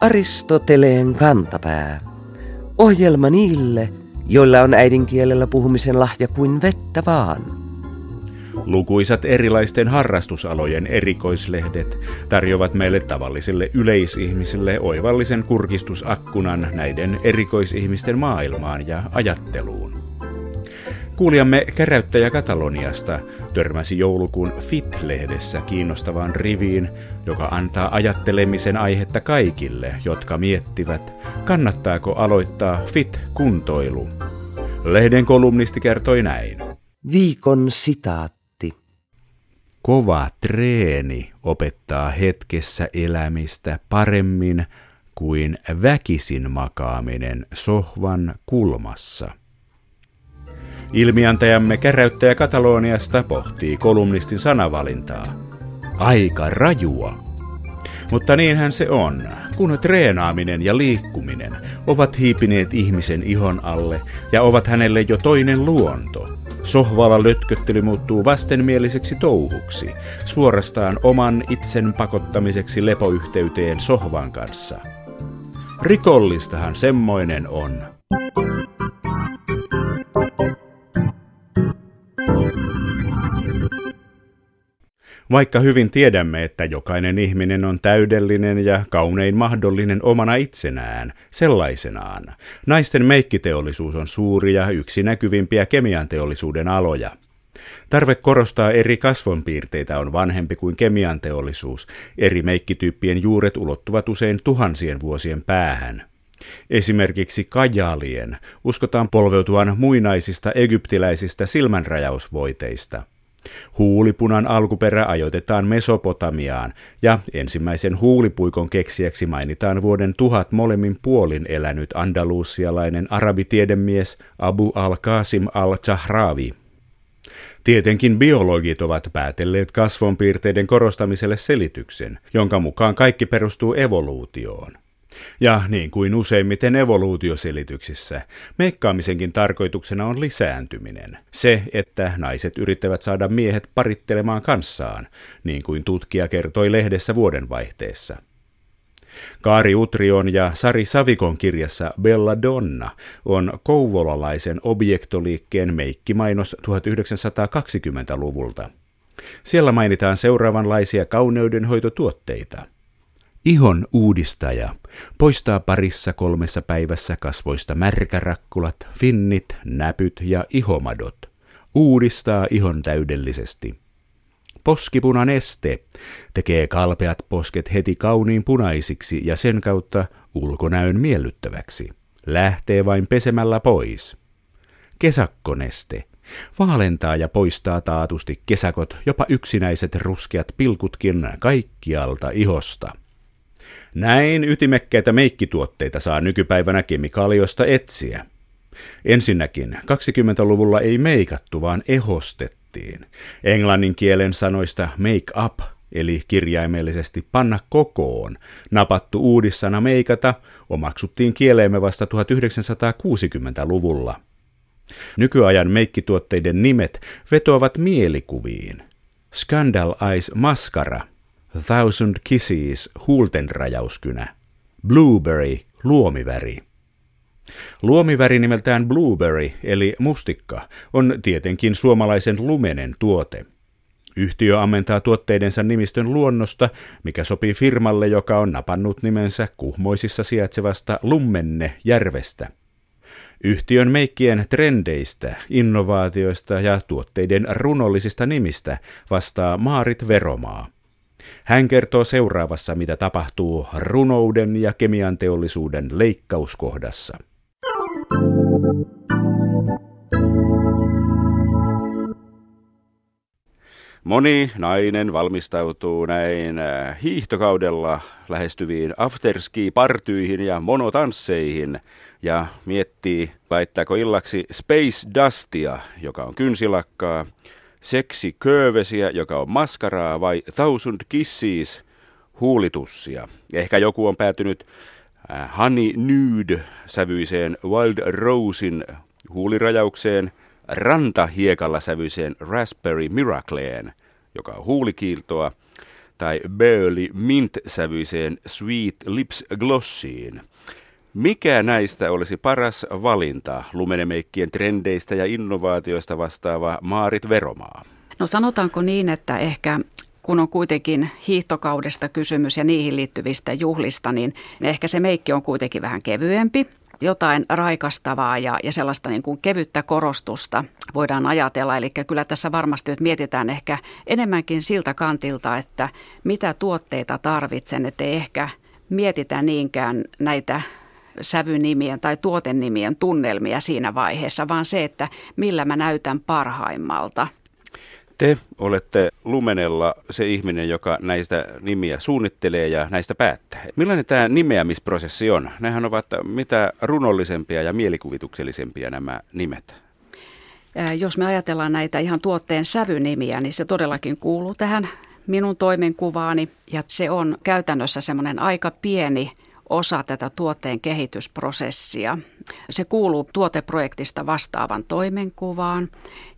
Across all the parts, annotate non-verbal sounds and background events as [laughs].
Aristoteleen kantapää. Ohjelma niille, joilla on äidinkielellä puhumisen lahja kuin vettä vaan. Lukuisat erilaisten harrastusalojen erikoislehdet tarjoavat meille tavallisille yleisihmisille oivallisen kurkistusakkunan näiden erikoisihmisten maailmaan ja ajatteluun. Kuulijamme käräyttäjä Kataloniasta törmäsi joulukuun Fit-lehdessä kiinnostavaan riviin, joka antaa ajattelemisen aihetta kaikille, jotka miettivät, kannattaako aloittaa Fit-kuntoilu. Lehden kolumnisti kertoi näin. Viikon sitaatti. Kova treeni opettaa hetkessä elämistä paremmin kuin väkisin makaaminen sohvan kulmassa. Ilmiantajamme käräyttäjä Kataloniasta pohtii kolumnistin sanavalintaa. Aika rajua. Mutta niinhän se on, kun treenaaminen ja liikkuminen ovat hiipineet ihmisen ihon alle ja ovat hänelle jo toinen luonto. Sohvalla lötköttely muuttuu vastenmieliseksi touhuksi, suorastaan oman itsen pakottamiseksi lepoyhteyteen sohvan kanssa. Rikollistahan semmoinen on. Vaikka hyvin tiedämme, että jokainen ihminen on täydellinen ja kaunein mahdollinen omana itsenään, sellaisenaan, naisten meikkiteollisuus on suuri ja yksi näkyvimpiä kemian teollisuuden aloja. Tarve korostaa eri kasvonpiirteitä on vanhempi kuin kemian teollisuus. Eri meikkityyppien juuret ulottuvat usein tuhansien vuosien päähän. Esimerkiksi kajalien uskotaan polveutuvan muinaisista egyptiläisistä silmänrajausvoiteista – Huulipunan alkuperä ajoitetaan Mesopotamiaan ja ensimmäisen huulipuikon keksijäksi mainitaan vuoden tuhat molemmin puolin elänyt andalusialainen arabitiedemies Abu al-Qasim al-Chahravi. Tietenkin biologit ovat päätelleet kasvonpiirteiden korostamiselle selityksen, jonka mukaan kaikki perustuu evoluutioon. Ja niin kuin useimmiten evoluutioselityksissä, meikkaamisenkin tarkoituksena on lisääntyminen. Se, että naiset yrittävät saada miehet parittelemaan kanssaan, niin kuin tutkija kertoi lehdessä vuodenvaihteessa. Kaari Utrion ja Sari Savikon kirjassa Bella Donna on kouvolalaisen objektoliikkeen meikkimainos 1920-luvulta. Siellä mainitaan seuraavanlaisia kauneudenhoitotuotteita – Ihon uudistaja poistaa parissa kolmessa päivässä kasvoista märkärakkulat, finnit, näpyt ja ihomadot. Uudistaa ihon täydellisesti. Poskipunan este tekee kalpeat posket heti kauniin punaisiksi ja sen kautta ulkonäön miellyttäväksi. Lähtee vain pesemällä pois. Kesakkoneste vaalentaa ja poistaa taatusti kesäkot, jopa yksinäiset ruskeat pilkutkin kaikkialta ihosta. Näin ytimekkäitä meikkituotteita saa nykypäivänä kemikaaliosta etsiä. Ensinnäkin 20-luvulla ei meikattu, vaan ehostettiin. Englannin kielen sanoista make up, eli kirjaimellisesti panna kokoon, napattu uudissana meikata, omaksuttiin kieleemme vasta 1960-luvulla. Nykyajan meikkituotteiden nimet vetoavat mielikuviin. Scandal Eyes Mascara – Thousand Kisses, huultenrajauskynä. Blueberry, luomiväri. Luomiväri nimeltään blueberry, eli mustikka, on tietenkin suomalaisen lumenen tuote. Yhtiö ammentaa tuotteidensa nimistön luonnosta, mikä sopii firmalle, joka on napannut nimensä kuhmoisissa sijaitsevasta Lummenne järvestä. Yhtiön meikkien trendeistä, innovaatioista ja tuotteiden runollisista nimistä vastaa Maarit Veromaa. Hän kertoo seuraavassa, mitä tapahtuu runouden ja kemian teollisuuden leikkauskohdassa. Moni nainen valmistautuu näin äh, hiihtokaudella lähestyviin afterski-partyihin ja monotansseihin ja miettii, laittaako illaksi Space Dustia, joka on kynsilakkaa, Seksi Köövesiä, joka on maskaraa, vai Thousand Kisses, huulitussia. Ehkä joku on päätynyt äh, Honey Nude-sävyiseen Wild Rosein huulirajaukseen, rantahiekalla sävyiseen Raspberry Miracleen joka on huulikiiltoa, tai Burley Mint-sävyiseen Sweet Lips Glossiin. Mikä näistä olisi paras valinta lumenemeikkien trendeistä ja innovaatioista vastaava Maarit Veromaa? No sanotaanko niin, että ehkä kun on kuitenkin hiihtokaudesta kysymys ja niihin liittyvistä juhlista, niin ehkä se meikki on kuitenkin vähän kevyempi. Jotain raikastavaa ja, ja sellaista niin kuin kevyttä korostusta voidaan ajatella. Eli kyllä tässä varmasti nyt mietitään ehkä enemmänkin siltä kantilta, että mitä tuotteita tarvitsen, että ei ehkä mietitä niinkään näitä sävynimien tai tuotennimien tunnelmia siinä vaiheessa, vaan se, että millä mä näytän parhaimmalta – te olette Lumenella se ihminen, joka näistä nimiä suunnittelee ja näistä päättää. Millainen tämä nimeämisprosessi on? Nämähän ovat mitä runollisempia ja mielikuvituksellisempia nämä nimet. Jos me ajatellaan näitä ihan tuotteen sävynimiä, niin se todellakin kuuluu tähän minun toimenkuvaani ja se on käytännössä semmoinen aika pieni osa tätä tuotteen kehitysprosessia. Se kuuluu tuoteprojektista vastaavan toimenkuvaan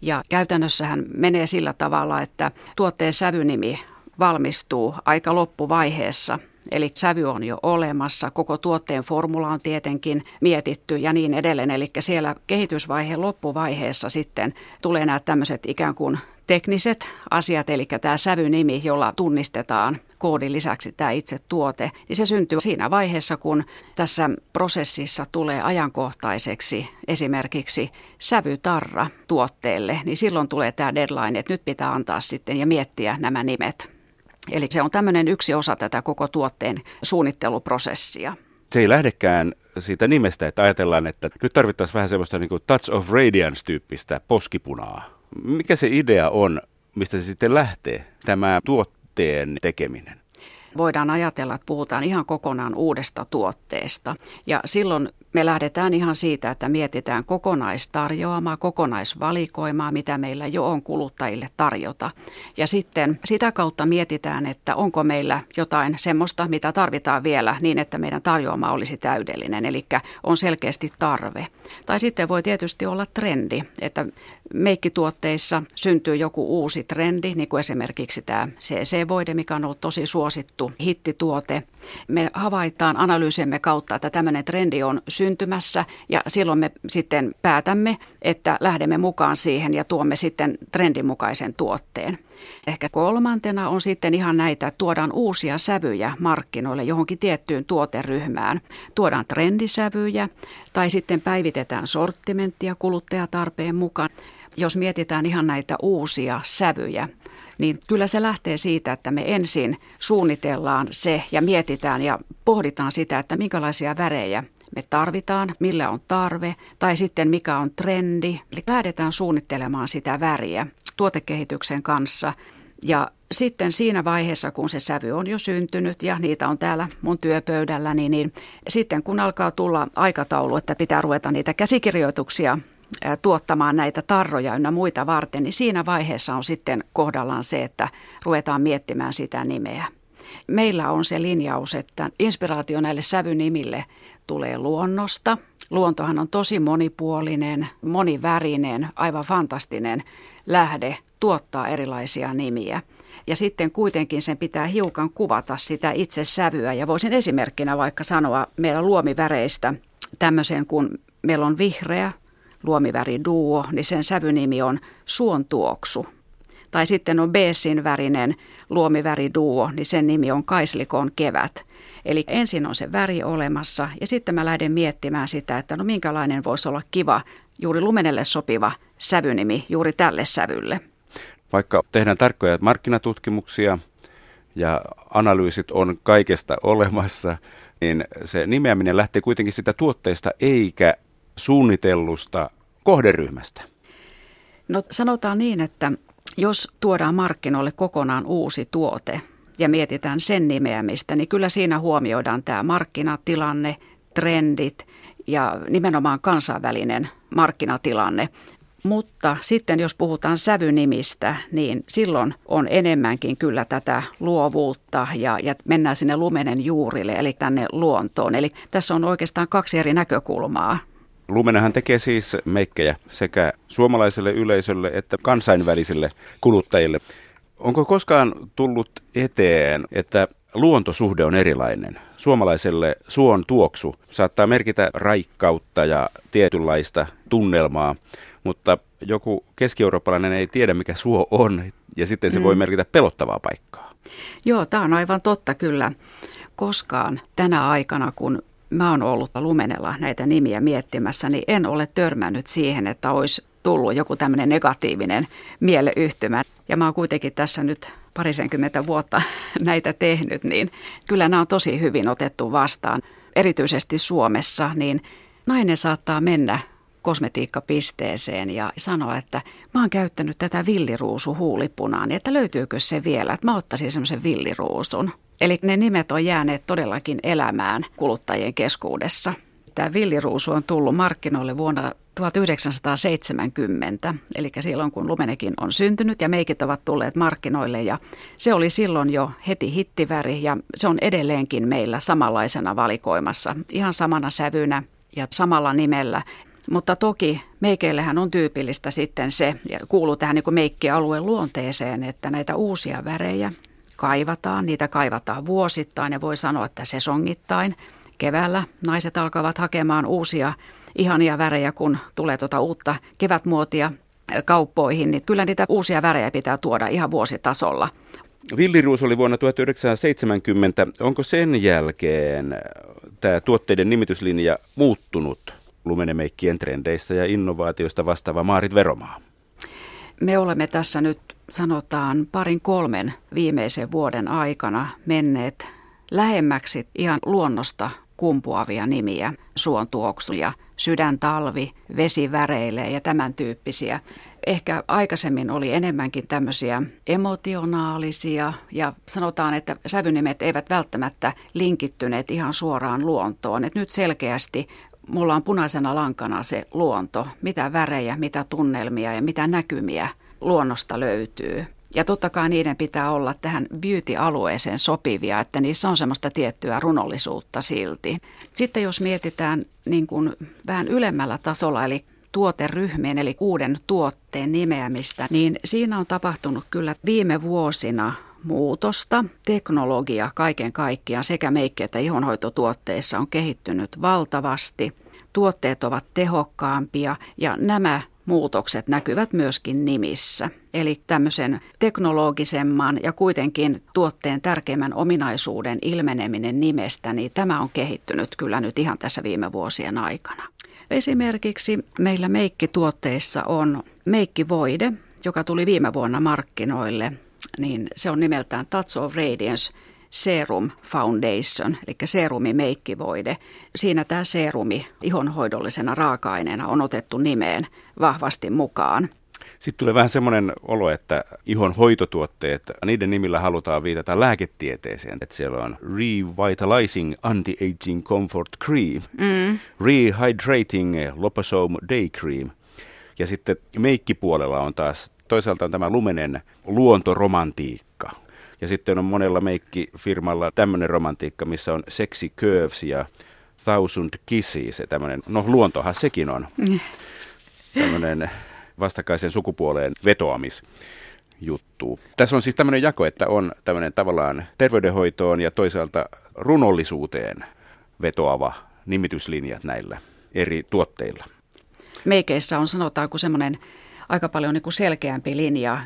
ja käytännössähän menee sillä tavalla, että tuotteen sävynimi valmistuu aika loppuvaiheessa – Eli sävy on jo olemassa, koko tuotteen formula on tietenkin mietitty ja niin edelleen. Eli siellä kehitysvaiheen loppuvaiheessa sitten tulee nämä tämmöiset ikään kuin tekniset asiat, eli tämä sävynimi, jolla tunnistetaan koodin lisäksi tämä itse tuote, niin se syntyy siinä vaiheessa, kun tässä prosessissa tulee ajankohtaiseksi esimerkiksi sävytarra tuotteelle, niin silloin tulee tämä deadline, että nyt pitää antaa sitten ja miettiä nämä nimet. Eli se on tämmöinen yksi osa tätä koko tuotteen suunnitteluprosessia. Se ei lähdekään siitä nimestä, että ajatellaan, että nyt tarvittaisiin vähän semmoista niin kuin touch of radiance-tyyppistä poskipunaa. Mikä se idea on, mistä se sitten lähtee, tämä tuotteen tekeminen? Voidaan ajatella, että puhutaan ihan kokonaan uudesta tuotteesta. Ja silloin me lähdetään ihan siitä, että mietitään kokonaistarjoamaa, kokonaisvalikoimaa, mitä meillä jo on kuluttajille tarjota. Ja sitten sitä kautta mietitään, että onko meillä jotain semmoista, mitä tarvitaan vielä niin, että meidän tarjoama olisi täydellinen. Eli on selkeästi tarve. Tai sitten voi tietysti olla trendi, että meikkituotteissa syntyy joku uusi trendi, niin kuin esimerkiksi tämä CC-voide, mikä on ollut tosi suosittu hittituote. Me havaitaan analyysiemme kautta, että tämmöinen trendi on syntymässä ja silloin me sitten päätämme, että lähdemme mukaan siihen ja tuomme sitten trendin mukaisen tuotteen. Ehkä kolmantena on sitten ihan näitä, että tuodaan uusia sävyjä markkinoille johonkin tiettyyn tuoteryhmään. Tuodaan trendisävyjä tai sitten päivitetään sortimenttia kuluttajatarpeen mukaan. Jos mietitään ihan näitä uusia sävyjä, niin kyllä se lähtee siitä, että me ensin suunnitellaan se ja mietitään ja pohditaan sitä, että minkälaisia värejä me tarvitaan, millä on tarve tai sitten mikä on trendi. Eli lähdetään suunnittelemaan sitä väriä tuotekehityksen kanssa ja sitten siinä vaiheessa, kun se sävy on jo syntynyt ja niitä on täällä mun työpöydälläni, niin, sitten kun alkaa tulla aikataulu, että pitää ruveta niitä käsikirjoituksia tuottamaan näitä tarroja ynnä muita varten, niin siinä vaiheessa on sitten kohdallaan se, että ruvetaan miettimään sitä nimeä. Meillä on se linjaus, että inspiraatio näille sävynimille tulee luonnosta. Luontohan on tosi monipuolinen, monivärinen, aivan fantastinen lähde tuottaa erilaisia nimiä. Ja sitten kuitenkin sen pitää hiukan kuvata sitä itse sävyä. Ja voisin esimerkkinä vaikka sanoa meillä luomiväreistä tämmöisen, kun meillä on vihreä luomiväri duo, niin sen sävynimi on suon tuoksu. Tai sitten on beesin värinen luomiväri duo, niin sen nimi on kaislikon kevät. Eli ensin on se väri olemassa ja sitten mä lähden miettimään sitä, että no minkälainen voisi olla kiva, juuri lumenelle sopiva sävynimi juuri tälle sävylle. Vaikka tehdään tarkkoja markkinatutkimuksia ja analyysit on kaikesta olemassa, niin se nimeäminen lähtee kuitenkin sitä tuotteesta eikä suunnitellusta kohderyhmästä? No sanotaan niin, että jos tuodaan markkinoille kokonaan uusi tuote ja mietitään sen nimeämistä, niin kyllä siinä huomioidaan tämä markkinatilanne, trendit ja nimenomaan kansainvälinen markkinatilanne. Mutta sitten jos puhutaan sävynimistä, niin silloin on enemmänkin kyllä tätä luovuutta ja, ja mennään sinne lumenen juurille, eli tänne luontoon. Eli tässä on oikeastaan kaksi eri näkökulmaa. Lumenahan tekee siis meikkejä sekä suomalaiselle yleisölle että kansainvälisille kuluttajille. Onko koskaan tullut eteen, että luontosuhde on erilainen? Suomalaiselle suon tuoksu saattaa merkitä raikkautta ja tietynlaista tunnelmaa, mutta joku keski-eurooppalainen ei tiedä, mikä suo on, ja sitten se mm. voi merkitä pelottavaa paikkaa. Joo, tämä on aivan totta kyllä. Koskaan tänä aikana, kun mä oon ollut Lumenella näitä nimiä miettimässä, niin en ole törmännyt siihen, että olisi tullut joku tämmöinen negatiivinen mieleyhtymä. Ja mä oon kuitenkin tässä nyt parisenkymmentä vuotta [laughs] näitä tehnyt, niin kyllä nämä on tosi hyvin otettu vastaan. Erityisesti Suomessa, niin nainen saattaa mennä kosmetiikkapisteeseen ja sanoa, että mä oon käyttänyt tätä villiruusu huulipunaa, niin että löytyykö se vielä, että mä ottaisin semmoisen villiruusun. Eli ne nimet on jääneet todellakin elämään kuluttajien keskuudessa. Tämä villiruusu on tullut markkinoille vuonna 1970, eli silloin kun Lumenekin on syntynyt ja meikit ovat tulleet markkinoille ja se oli silloin jo heti hittiväri ja se on edelleenkin meillä samanlaisena valikoimassa, ihan samana sävynä ja samalla nimellä. Mutta toki meikeillähän on tyypillistä sitten se, ja kuuluu tähän niin meikkialueen luonteeseen, että näitä uusia värejä kaivataan, niitä kaivataan vuosittain ja voi sanoa, että sesongittain. Keväällä naiset alkavat hakemaan uusia ihania värejä, kun tulee tuota uutta kevätmuotia kauppoihin, niin kyllä niitä uusia värejä pitää tuoda ihan vuositasolla. Villiruus oli vuonna 1970. Onko sen jälkeen tämä tuotteiden nimityslinja muuttunut lumenemeikkien trendeistä ja innovaatioista vastaava Maarit Veromaa? Me olemme tässä nyt sanotaan parin kolmen viimeisen vuoden aikana menneet lähemmäksi ihan luonnosta kumpuavia nimiä, suon tuoksuja, sydäntalvi, vesiväreilee ja tämän tyyppisiä. Ehkä aikaisemmin oli enemmänkin tämmöisiä emotionaalisia ja sanotaan, että sävynimet eivät välttämättä linkittyneet ihan suoraan luontoon. Et nyt selkeästi mulla on punaisena lankana se luonto, mitä värejä, mitä tunnelmia ja mitä näkymiä luonnosta löytyy. Ja totta kai niiden pitää olla tähän beauty-alueeseen sopivia, että niissä on semmoista tiettyä runollisuutta silti. Sitten jos mietitään niin kuin vähän ylemmällä tasolla, eli tuoteryhmien eli uuden tuotteen nimeämistä, niin siinä on tapahtunut kyllä viime vuosina muutosta. Teknologia kaiken kaikkiaan sekä meikki- että ihonhoitotuotteissa on kehittynyt valtavasti. Tuotteet ovat tehokkaampia ja nämä muutokset näkyvät myöskin nimissä. Eli tämmöisen teknologisemman ja kuitenkin tuotteen tärkeimmän ominaisuuden ilmeneminen nimestä, niin tämä on kehittynyt kyllä nyt ihan tässä viime vuosien aikana. Esimerkiksi meillä meikkituotteissa on meikkivoide, joka tuli viime vuonna markkinoille, niin se on nimeltään Touch of Radiance Serum Foundation, eli serumi meikkivoide. Siinä tämä serumi ihonhoidollisena raaka-aineena on otettu nimeen vahvasti mukaan. Sitten tulee vähän semmoinen olo, että ihon hoitotuotteet, niiden nimillä halutaan viitata lääketieteeseen. Että siellä on Revitalizing Anti-Aging Comfort Cream, mm. Rehydrating Loposome Day Cream. Ja sitten meikkipuolella on taas toisaalta on tämä lumenen luontoromantiikka. Ja sitten on monella meikkifirmalla tämmöinen romantiikka, missä on sexy curves ja thousand kisses. Tämmöinen, no luontohan sekin on. [laughs] Mm. Tämmöinen vastakkaisen sukupuoleen vetoamis juttu. Tässä on siis tämmöinen jako, että on tämmöinen tavallaan terveydenhoitoon ja toisaalta runollisuuteen vetoava nimityslinjat näillä eri tuotteilla. Meikeissä on sanotaanko semmoinen aika paljon niin kuin selkeämpi linja.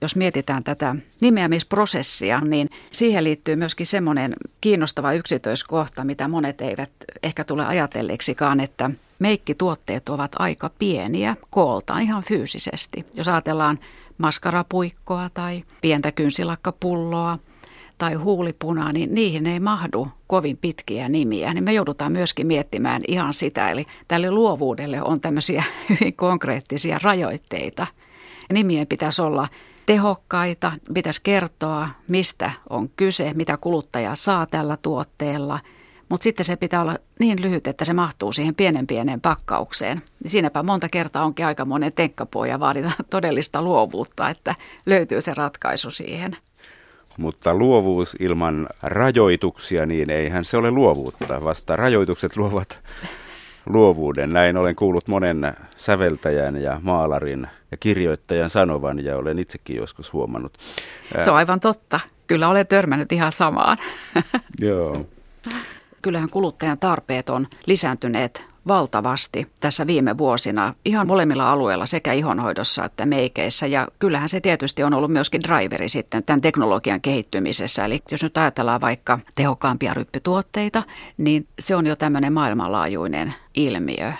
Jos mietitään tätä nimeämisprosessia, niin siihen liittyy myöskin semmoinen kiinnostava yksityiskohta, mitä monet eivät ehkä tule ajatelleeksikaan, että meikkituotteet ovat aika pieniä kooltaan ihan fyysisesti. Jos ajatellaan maskarapuikkoa tai pientä kynsilakkapulloa – tai huulipunaa, niin niihin ei mahdu kovin pitkiä nimiä. Niin me joudutaan myöskin miettimään ihan sitä. Eli tälle luovuudelle on tämmöisiä [laughs] hyvin konkreettisia rajoitteita. Nimien pitäisi olla tehokkaita, pitäisi kertoa, mistä on kyse, mitä kuluttaja saa tällä tuotteella. Mutta sitten se pitää olla niin lyhyt, että se mahtuu siihen pienen pienen pakkaukseen. Siinäpä monta kertaa onkin aika monen tenkkapuu ja vaaditaan [laughs] todellista luovuutta, että löytyy se ratkaisu siihen. Mutta luovuus ilman rajoituksia, niin eihän se ole luovuutta. Vasta rajoitukset [laughs] luovat luovuuden. Näin olen kuullut monen säveltäjän ja maalarin ja kirjoittajan sanovan ja olen itsekin joskus huomannut. Se on aivan totta. Kyllä olen törmännyt ihan samaan. [laughs] Joo. Kyllähän kuluttajan tarpeet on lisääntyneet valtavasti tässä viime vuosina ihan molemmilla alueilla sekä ihonhoidossa että meikeissä. Ja kyllähän se tietysti on ollut myöskin driveri sitten tämän teknologian kehittymisessä. Eli jos nyt ajatellaan vaikka tehokkaampia ryppytuotteita, niin se on jo tämmöinen maailmanlaajuinen ilmiö.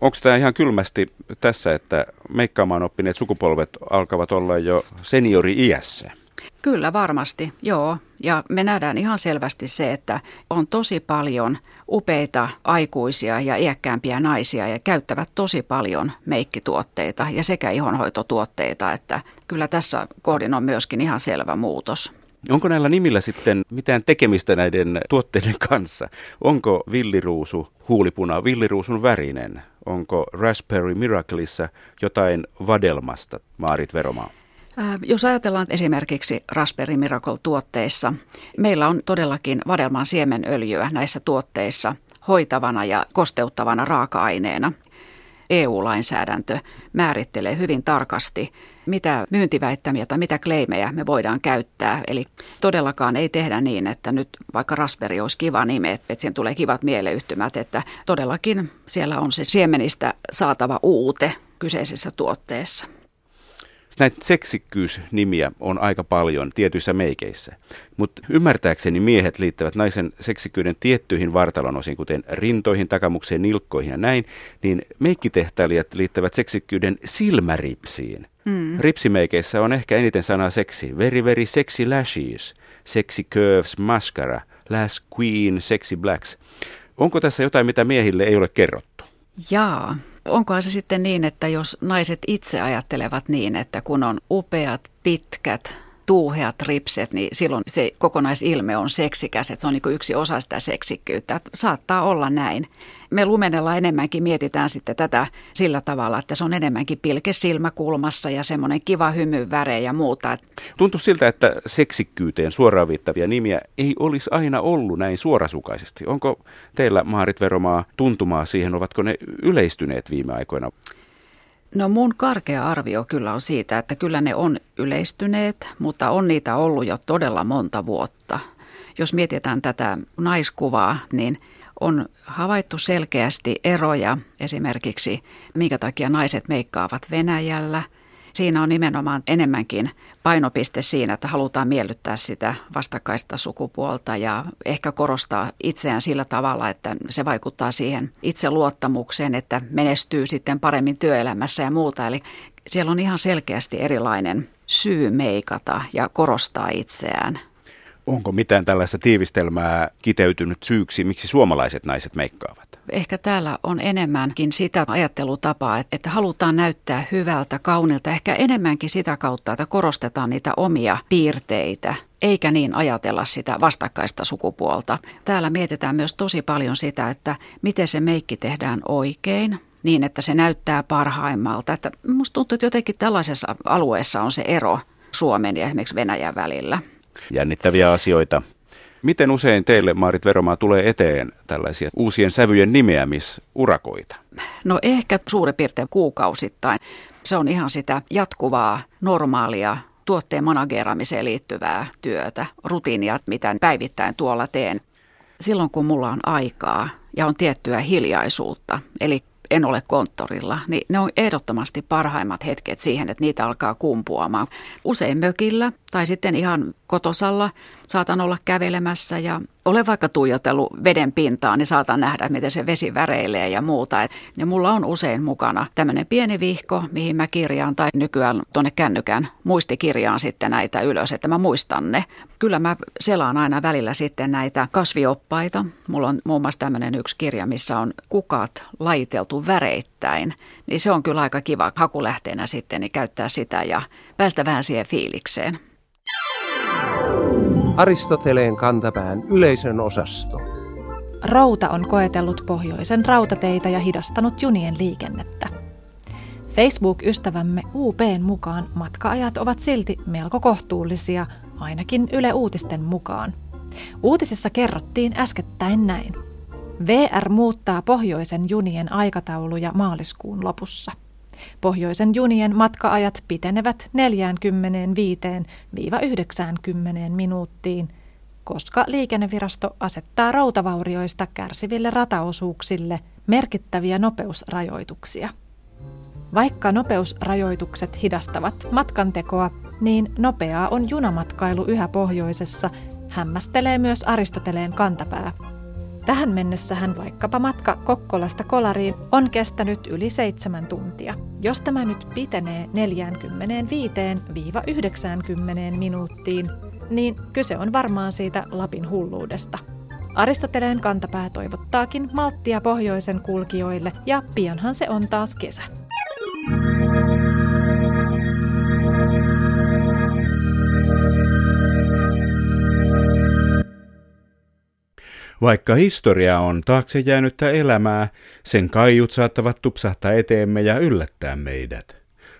Onko tämä ihan kylmästi tässä, että meikkaamaan oppineet sukupolvet alkavat olla jo seniori-iässä? Kyllä varmasti, joo. Ja me nähdään ihan selvästi se, että on tosi paljon upeita aikuisia ja iäkkäämpiä naisia ja käyttävät tosi paljon meikkituotteita ja sekä ihonhoitotuotteita, että kyllä tässä kohdin on myöskin ihan selvä muutos. Onko näillä nimillä sitten mitään tekemistä näiden tuotteiden kanssa? Onko villiruusu huulipuna villiruusun värinen? Onko Raspberry Miracleissa jotain vadelmasta, Maarit Veromaa? Äh, jos ajatellaan esimerkiksi Raspberry Miracle-tuotteissa, meillä on todellakin vadelman siemenöljyä näissä tuotteissa hoitavana ja kosteuttavana raaka-aineena. EU-lainsäädäntö määrittelee hyvin tarkasti, mitä myyntiväittämiä tai mitä kleimejä me voidaan käyttää. Eli todellakaan ei tehdä niin, että nyt vaikka Raspberry olisi kiva nime, että siihen tulee kivat mieleyhtymät, että todellakin siellä on se siemenistä saatava uute kyseisessä tuotteessa. Näitä seksikkyysnimiä on aika paljon tietyissä meikeissä, mutta ymmärtääkseni miehet liittävät naisen seksikkyyden tiettyihin vartalon osiin, kuten rintoihin, takamukseen, nilkkoihin ja näin, niin meikkitehtailijat liittävät seksikkyyden silmäripsiin. Mm. Ripsimeikeissä on ehkä eniten sanaa seksi. Very, very sexy lashes, sexy curves, mascara, last queen, sexy blacks. Onko tässä jotain, mitä miehille ei ole kerrottu? Jaa, onkohan se sitten niin, että jos naiset itse ajattelevat niin, että kun on upeat, pitkät, tuuheat ripset, niin silloin se kokonaisilme on seksikäs, että se on niin yksi osa sitä seksikkyyttä. Saattaa olla näin. Me lumenella enemmänkin mietitään sitten tätä sillä tavalla, että se on enemmänkin pilke silmäkulmassa ja semmoinen kiva hymy väre ja muuta. Tuntuu siltä, että seksikkyyteen suoraan viittavia nimiä ei olisi aina ollut näin suorasukaisesti. Onko teillä, Maarit Veromaa, tuntumaa siihen, ovatko ne yleistyneet viime aikoina? No mun karkea arvio kyllä on siitä, että kyllä ne on yleistyneet, mutta on niitä ollut jo todella monta vuotta. Jos mietitään tätä naiskuvaa, niin on havaittu selkeästi eroja esimerkiksi, minkä takia naiset meikkaavat Venäjällä – Siinä on nimenomaan enemmänkin painopiste siinä, että halutaan miellyttää sitä vastakkaista sukupuolta ja ehkä korostaa itseään sillä tavalla, että se vaikuttaa siihen itseluottamukseen, että menestyy sitten paremmin työelämässä ja muuta. Eli siellä on ihan selkeästi erilainen syy meikata ja korostaa itseään. Onko mitään tällaista tiivistelmää kiteytynyt syyksi, miksi suomalaiset naiset meikkaavat? Ehkä täällä on enemmänkin sitä ajattelutapaa, että halutaan näyttää hyvältä, kaunilta, ehkä enemmänkin sitä kautta, että korostetaan niitä omia piirteitä, eikä niin ajatella sitä vastakkaista sukupuolta. Täällä mietitään myös tosi paljon sitä, että miten se meikki tehdään oikein, niin että se näyttää parhaimmalta. Että musta tuntuu, että jotenkin tällaisessa alueessa on se ero Suomen ja esimerkiksi Venäjän välillä. Jännittäviä asioita. Miten usein teille, Maarit Veromaa, tulee eteen tällaisia uusien sävyjen nimeämisurakoita? No ehkä suurin piirtein kuukausittain. Se on ihan sitä jatkuvaa, normaalia tuotteen manageramiseen liittyvää työtä, rutiinia, mitä päivittäin tuolla teen. Silloin kun mulla on aikaa ja on tiettyä hiljaisuutta, eli en ole konttorilla, niin ne on ehdottomasti parhaimmat hetket siihen, että niitä alkaa kumpuamaan. Usein mökillä tai sitten ihan kotosalla saatan olla kävelemässä ja olen vaikka tuijotellut veden pintaan, niin saatan nähdä, miten se vesi väreilee ja muuta. Ja mulla on usein mukana tämmöinen pieni vihko, mihin mä kirjaan tai nykyään tuonne kännykän muistikirjaan sitten näitä ylös, että mä muistan ne. Kyllä mä selaan aina välillä sitten näitä kasvioppaita. Mulla on muun muassa tämmöinen yksi kirja, missä on kukat laiteltu väreittäin. Niin se on kyllä aika kiva hakulähteenä sitten niin käyttää sitä ja päästä vähän siihen fiilikseen. Aristoteleen kantapään yleisön osasto. Rauta on koetellut pohjoisen rautateitä ja hidastanut junien liikennettä. Facebook-ystävämme UPn mukaan matkaajat ovat silti melko kohtuullisia, ainakin Yle Uutisten mukaan. Uutisissa kerrottiin äskettäin näin. VR muuttaa pohjoisen junien aikatauluja maaliskuun lopussa. Pohjoisen junien matkaajat pitenevät 45-90 minuuttiin, koska liikennevirasto asettaa rautavaurioista kärsiville rataosuuksille merkittäviä nopeusrajoituksia. Vaikka nopeusrajoitukset hidastavat matkantekoa, niin nopeaa on junamatkailu yhä pohjoisessa, hämmästelee myös Aristoteleen kantapää. Tähän mennessähän vaikkapa matka Kokkolasta Kolariin on kestänyt yli seitsemän tuntia. Jos tämä nyt pitenee 45-90 minuuttiin, niin kyse on varmaan siitä Lapin hulluudesta. Aristoteleen kantapää toivottaakin malttia pohjoisen kulkijoille ja pianhan se on taas kesä. Vaikka historia on taakse jäänyttä elämää, sen kaiut saattavat tupsahtaa eteemme ja yllättää meidät.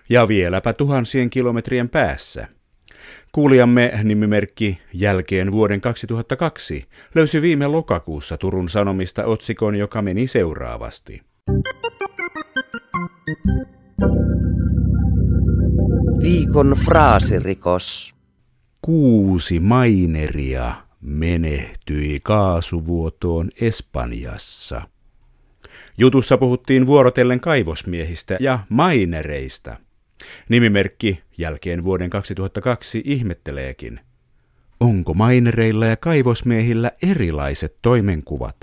Ja vieläpä tuhansien kilometrien päässä. Kuulijamme nimimerkki jälkeen vuoden 2002 löysi viime lokakuussa Turun Sanomista otsikon, joka meni seuraavasti. Viikon fraasirikos. Kuusi maineria menehtyi kaasuvuotoon Espanjassa. Jutussa puhuttiin vuorotellen kaivosmiehistä ja mainereista. Nimimerkki jälkeen vuoden 2002 ihmetteleekin. Onko mainereilla ja kaivosmiehillä erilaiset toimenkuvat?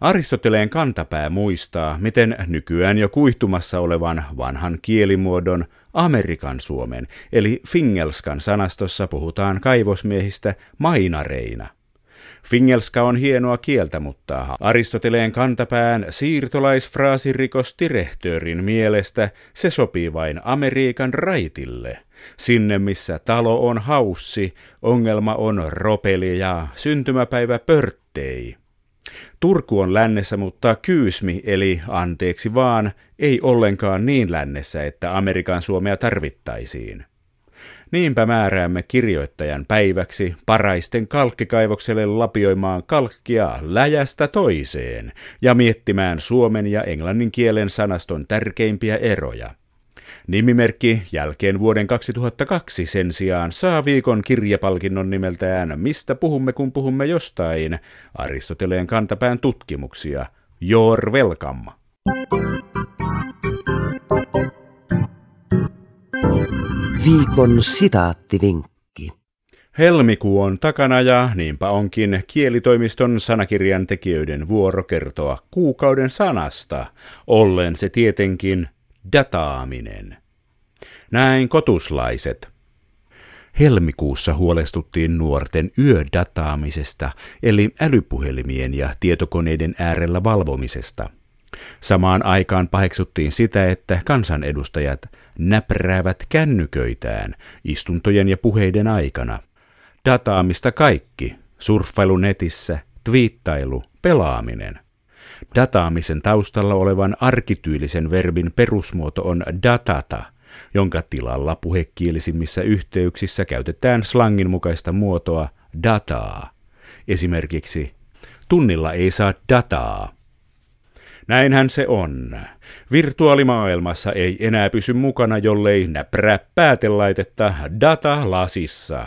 Aristoteleen kantapää muistaa, miten nykyään jo kuihtumassa olevan vanhan kielimuodon Amerikan Suomen, eli Fingelskan sanastossa puhutaan kaivosmiehistä mainareina. Fingelska on hienoa kieltä, mutta Aristoteleen kantapään siirtolaisfraasirikostirehtöörin mielestä se sopii vain Amerikan raitille. Sinne missä talo on haussi, ongelma on ropeli ja syntymäpäivä pörttei. Turku on lännessä, mutta Kyysmi, eli anteeksi vaan, ei ollenkaan niin lännessä, että Amerikan Suomea tarvittaisiin. Niinpä määräämme kirjoittajan päiväksi paraisten kalkkikaivokselle lapioimaan kalkkia läjästä toiseen ja miettimään suomen ja englannin kielen sanaston tärkeimpiä eroja. Nimimerkki jälkeen vuoden 2002 sen sijaan saa viikon kirjapalkinnon nimeltään Mistä puhumme kun puhumme jostain, Aristoteleen kantapään tutkimuksia. Your welcome. Viikon sitaattivinkki. Helmikuu on takana ja niinpä onkin kielitoimiston sanakirjan tekijöiden vuoro kertoa kuukauden sanasta, ollen se tietenkin dataaminen. Näin kotuslaiset. Helmikuussa huolestuttiin nuorten yödataamisesta, eli älypuhelimien ja tietokoneiden äärellä valvomisesta. Samaan aikaan paheksuttiin sitä, että kansanedustajat näpräävät kännyköitään istuntojen ja puheiden aikana. Dataamista kaikki, surffailu netissä, twiittailu, pelaaminen – Dataamisen taustalla olevan arkityylisen verbin perusmuoto on datata, jonka tilalla puhekielisimmissä yhteyksissä käytetään slangin mukaista muotoa dataa. Esimerkiksi tunnilla ei saa dataa. Näinhän se on. Virtuaalimaailmassa ei enää pysy mukana, jollei näprää päätelaitetta data lasissa.